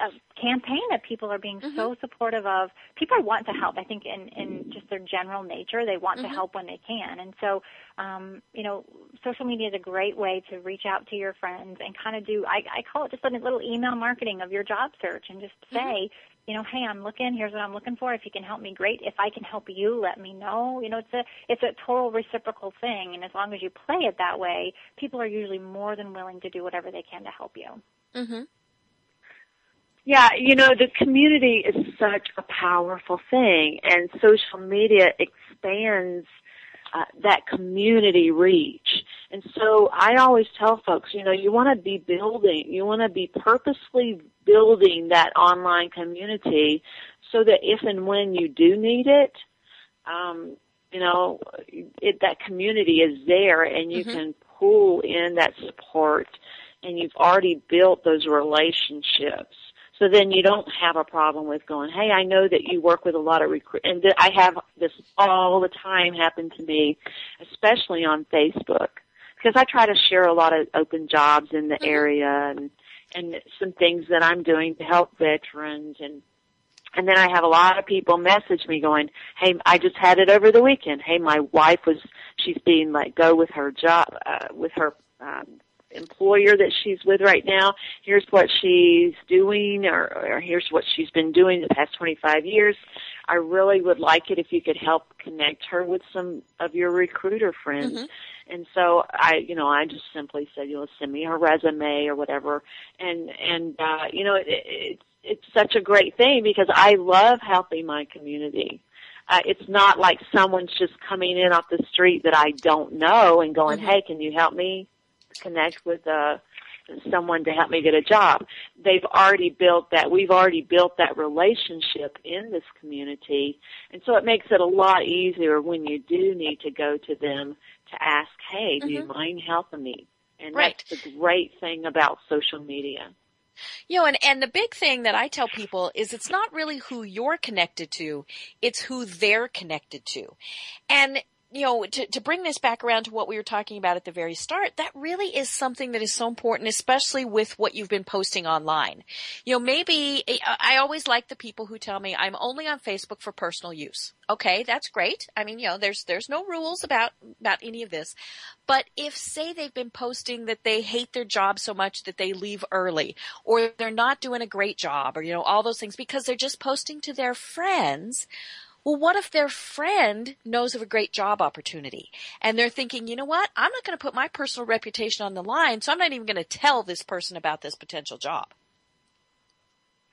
uh, campaign that people are being so supportive of. People want to help. I think in in just their general nature, they want to help when they can. And so, um, you know, social media is a great way to reach out to your friends and kind of do. I I call it just a little email marketing of your job search and just say. You know, hey, I'm looking. Here's what I'm looking for. If you can help me, great. If I can help you, let me know. You know, it's a it's a total reciprocal thing, and as long as you play it that way, people are usually more than willing to do whatever they can to help you. Mm-hmm. Yeah, you know, the community is such a powerful thing, and social media expands uh, that community reach. And so I always tell folks, you know, you want to be building, you want to be purposely building that online community so that if and when you do need it, um, you know, it, that community is there and you can pull in that support and you've already built those relationships. So then you don't have a problem with going, hey, I know that you work with a lot of recruit, and I have this all the time happen to me, especially on Facebook, because I try to share a lot of open jobs in the area and and some things that I'm doing to help veterans and and then I have a lot of people message me going, "Hey, I just had it over the weekend. Hey, my wife was she's being let go with her job uh, with her um, employer that she's with right now. Here's what she's doing, or, or here's what she's been doing the past 25 years. I really would like it if you could help connect her with some of your recruiter friends." And so I, you know, I just simply said, you know, send me her resume or whatever. And, and, uh, you know, it, it, it's such a great thing because I love helping my community. Uh, it's not like someone's just coming in off the street that I don't know and going, hey, can you help me connect with, uh, someone to help me get a job. They've already built that, we've already built that relationship in this community. And so it makes it a lot easier when you do need to go to them to ask, hey, do you mind helping me? And Right. that's the great thing about social media. You know, and, and the big thing that I tell people is it's not really who you're connected to, it's who they're connected to. And, you know, to, to bring this back around to what we were talking about at the very start, that really is something that is so important, especially with what you've been posting online. You know, maybe, I always like the people who tell me I'm only on Facebook for personal use. Okay, that's great. I mean, you know, there's, there's no rules about, about any of this. But if say they've been posting that they hate their job so much that they leave early or they're not doing a great job or, you know, all those things because they're just posting to their friends. Well, what if their friend knows of a great job opportunity and they're thinking, you know what? I'm not going to put my personal reputation on the line, so I'm not even going to tell this person about this potential job.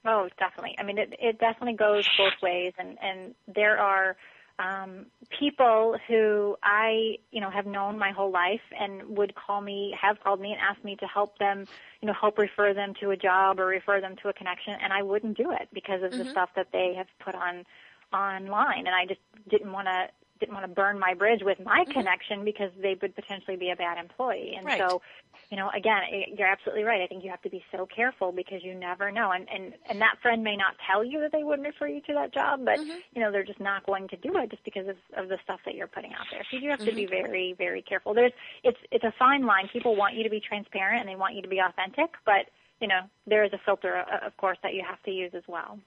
Oh, definitely. I mean, it, it definitely goes both ways, and and there are um, people who I, you know, have known my whole life and would call me, have called me and asked me to help them, you know, help refer them to a job or refer them to a connection, and I wouldn't do it because of the stuff that they have put on online, and I just didn't want to didn't want to burn my bridge with my mm-hmm. connection because they would potentially be a bad employee, and Right. so you know, again, you're absolutely right. I think you have to be so careful because you never know. And, and, and that friend may not tell you that they wouldn't refer you to that job, but, mm-hmm. you know, they're just not going to do it just because of, of the stuff that you're putting out there. So you have to be mm-hmm. very, very careful. There's, it's, it's a fine line. People want you to be transparent and they want you to be authentic, but, you know, there is a filter, uh, of course, that you have to use as well.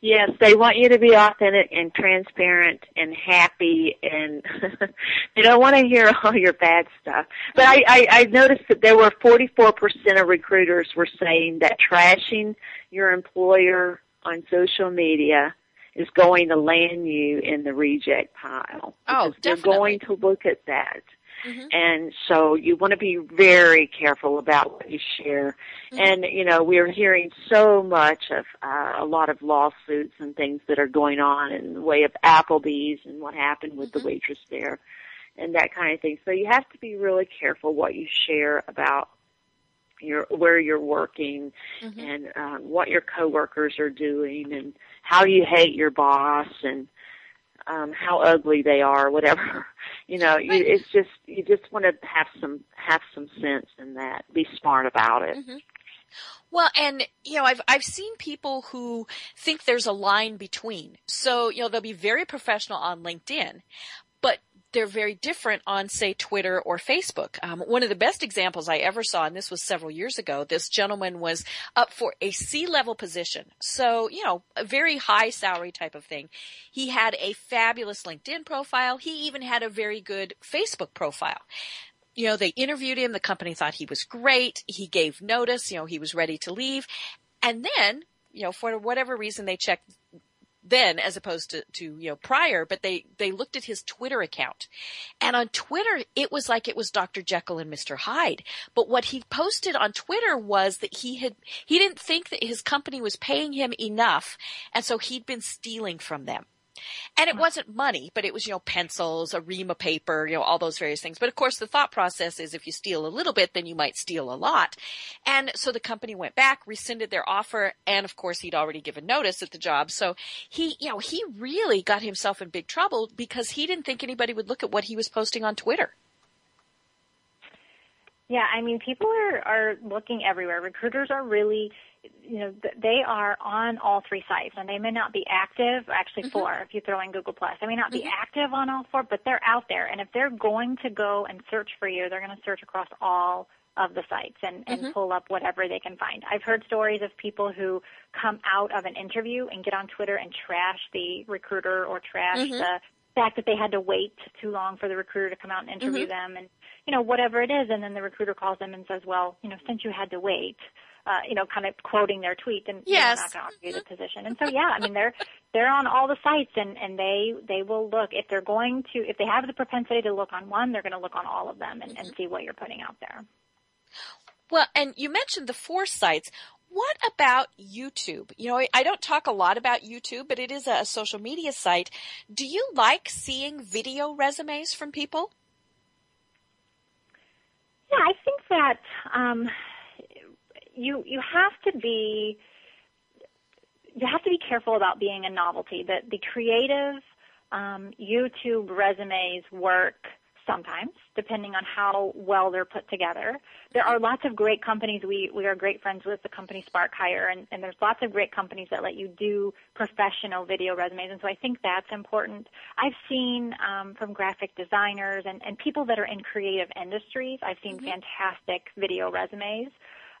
Yes, they want you to be authentic and transparent and happy and they don't want to hear all your bad stuff. But I, I, I noticed that there were 44% of recruiters were saying that trashing your employer on social media is going to land you in the reject pile. Oh, because they're going to look at that. And so you want to be very careful about what you share. And, you know, we're hearing so much of uh, a lot of lawsuits and things that are going on in the way of Applebee's and what happened with the waitress there and that kind of thing. So you have to be really careful what you share about your where you're working and um, what your coworkers are doing and how you hate your boss and um how ugly they are whatever. You know you, it's just you just want to have some have some sense in that. Be smart about it. Well, and you know, I've I've seen people who think there's a line between. So, you know, they'll be very professional on LinkedIn, they're very different on, say, Twitter or Facebook. Um, one of the best examples I ever saw, and this was several years ago, this gentleman was up for a C-level position. So, you know, a very high salary type of thing. He had a fabulous LinkedIn profile. He even had a very good Facebook profile you know, they interviewed him. The company thought he was great. He gave notice. You know, he was ready to leave. And then, you know, for whatever reason, they checked then as opposed to, to, you know, prior, but they, they looked at his Twitter account. And on Twitter, it was like it was Dr. Jekyll and Mr. Hyde. But what he posted on Twitter was that he had, he didn't think that his company was paying him enough. And so he'd been stealing from them. And it uh-huh. wasn't money, but it was, you know, pencils, a ream of paper, you know, all those various things. But of course, the thought process is if you steal a little bit, then you might steal a lot. And so the company went back, rescinded their offer, and of course, he'd already given notice at the job. So he, you know, he really got himself in big trouble because he didn't think anybody would look at what he was posting on Twitter. Yeah, I mean, people are are looking everywhere. Recruiters are really, you know, they are on all three sites, and they may not be active. Actually, mm-hmm. four if you throw in Google Plus. They may not be mm-hmm. active on all four, but they're out there. And if they're going to go and search for you, they're going to search across all of the sites and, and mm-hmm. pull up whatever they can find. I've heard stories of people who come out of an interview and get on Twitter and trash the recruiter or trash the fact that they had to wait too long for the recruiter to come out and interview them and you know whatever it is and then the recruiter calls them and says well you know since you had to wait uh, you know kind of quoting their tweet know, Yes. we're not going to you the position and so yeah i mean they're they're on all the sites and and they they will look if they're going to if they have the propensity to look on one they're going to look on all of them and, and see what you're putting out there Well, and you mentioned the four sites. What about YouTube? You know, I don't talk a lot about YouTube, but it is a social media site. Do you like seeing video resumes from people? Yeah, I think that um, you you have to be you have to be careful about being a novelty. That the creative um, YouTube resumes work sometimes, depending on how well they're put together. There are lots of great companies. We we are great friends with the company Spark Hire, and, and there's lots of great companies that let you do professional video resumes. And so I think that's important. I've seen um, from graphic designers and, and people that are in creative industries. I've seen fantastic video resumes.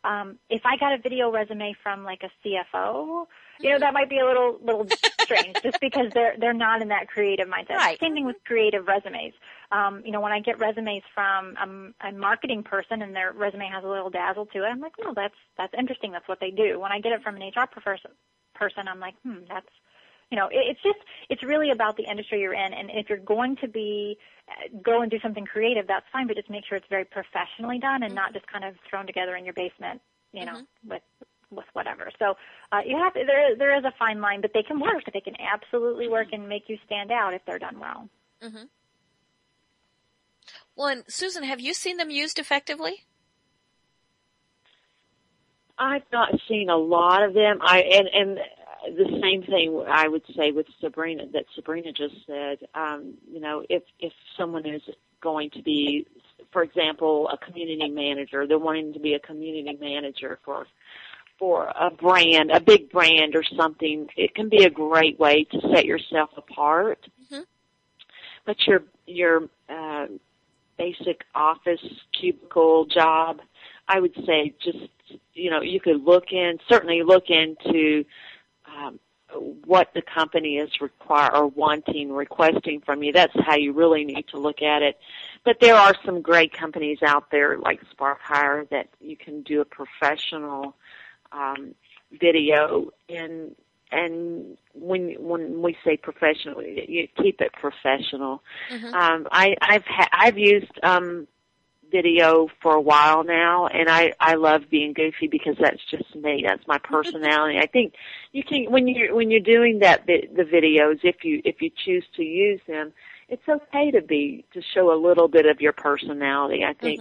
Um, if I got a video resume from like a CFO, you know, that might be a little little strange, just because they're they're not in that creative mindset. Right. Same thing with creative resumes. Um, you know, when I get resumes from um, a marketing person and their resume has a little dazzle to it, I'm like, oh, that's that's interesting. That's what they do. When I get it from an HR person, I'm like, hmm, that's you know, it, it's just it's really about the industry you're in, and if you're going to be uh, go and do something creative, that's fine, but just make sure it's very professionally done and not just kind of thrown together in your basement, you know, with with whatever. So uh, you have to, there there is a fine line, but they can work. They can absolutely work and make you stand out if they're done well. Well, and Susan, have you seen them used effectively? I've not seen a lot of them. I and and the same thing I would say with Sabrina that Sabrina just said. Um, you know, if if someone is going to be, for example, a community manager, they're wanting to be a community manager for for a brand, a big brand or something. It can be a great way to set yourself apart. But your your uh, basic office cubicle job, I would say just you know you could look in certainly look into um, what the company is require or wanting requesting from you. That's how you really need to look at it. But there are some great companies out there like Spark Hire that you can do a professional um, video and and when when we say professional, you keep it professional. Um, I, I've ha- I've used um, video for a while now, and I I love being goofy because that's just me. That's my personality. I think you can when you when you're doing that the videos, if you if you choose to use them, it's okay to be to show a little bit of your personality. I think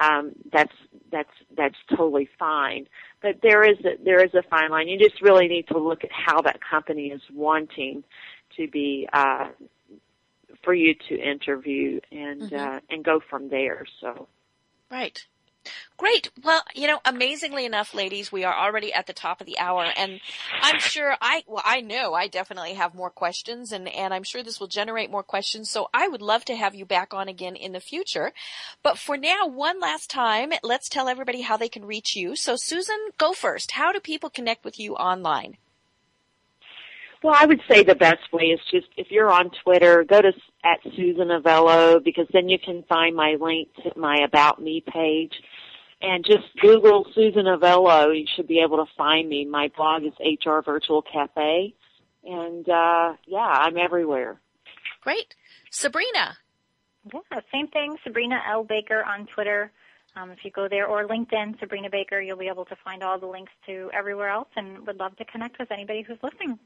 um, that's that's that's totally fine. But there is a, there is a fine line. You just really need to look at how that company is wanting to be uh, for you to interview and uh, and go from there. So Right. Great. Well, you know, amazingly enough, ladies, we are already at the top of the hour and I'm sure I, well, I know I definitely have more questions and, and I'm sure this will generate more questions. So I would love to have you back on again in the future. But for now, one last time, let's tell everybody how they can reach you. So Susan, go first. How do people connect with you online? Well, I would say the best way is just if you're on Twitter, go to at Susan Avello because then you can find my link to my About Me page. And just Google Susan Avello. You should be able to find me. My blog is HR Virtual Cafe. And, uh, yeah, I'm everywhere. Great. Sabrina. Yeah, same thing. Sabrina L Baker on Twitter. Um, if you go there or LinkedIn, Sabrina Baker, you'll be able to find all the links to everywhere else, and would love to connect with anybody who's listening.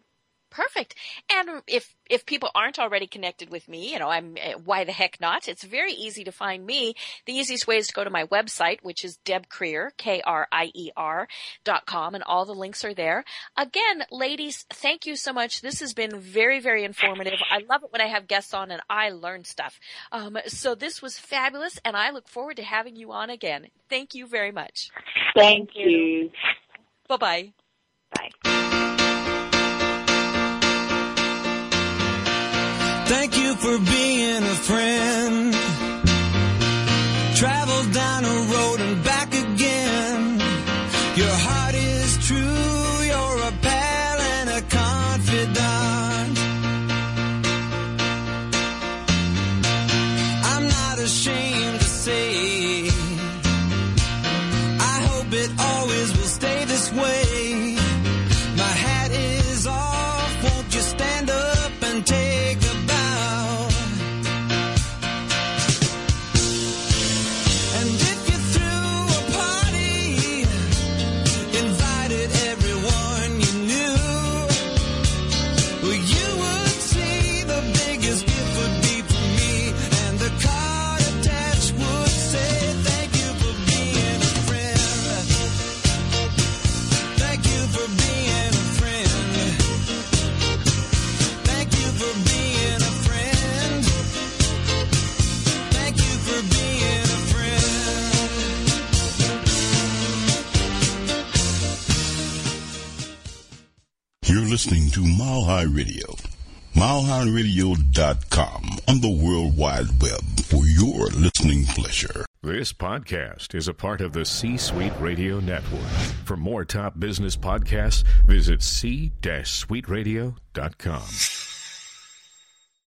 Perfect. And if if people aren't already connected with me, you know, I'm uh, why the heck not? It's very easy to find me. The easiest way is to go to my website, which is Deb Krier, K R I E R dot com, and all the links are there. Again, ladies, thank you so much. This has been very, very informative. I love it when I have guests on and I learn stuff. Um, so this was fabulous, and I look forward to having you on again. Thank you very much. Thank you. Bye bye. Bye. Thank you for being a friend. Travel down a road listening to Mile High Radio. MileHighRadio.com on the World Wide Web for your listening pleasure. This podcast is a part of the C Suite Radio Network. For more top business podcasts, visit c-suiteradio.com.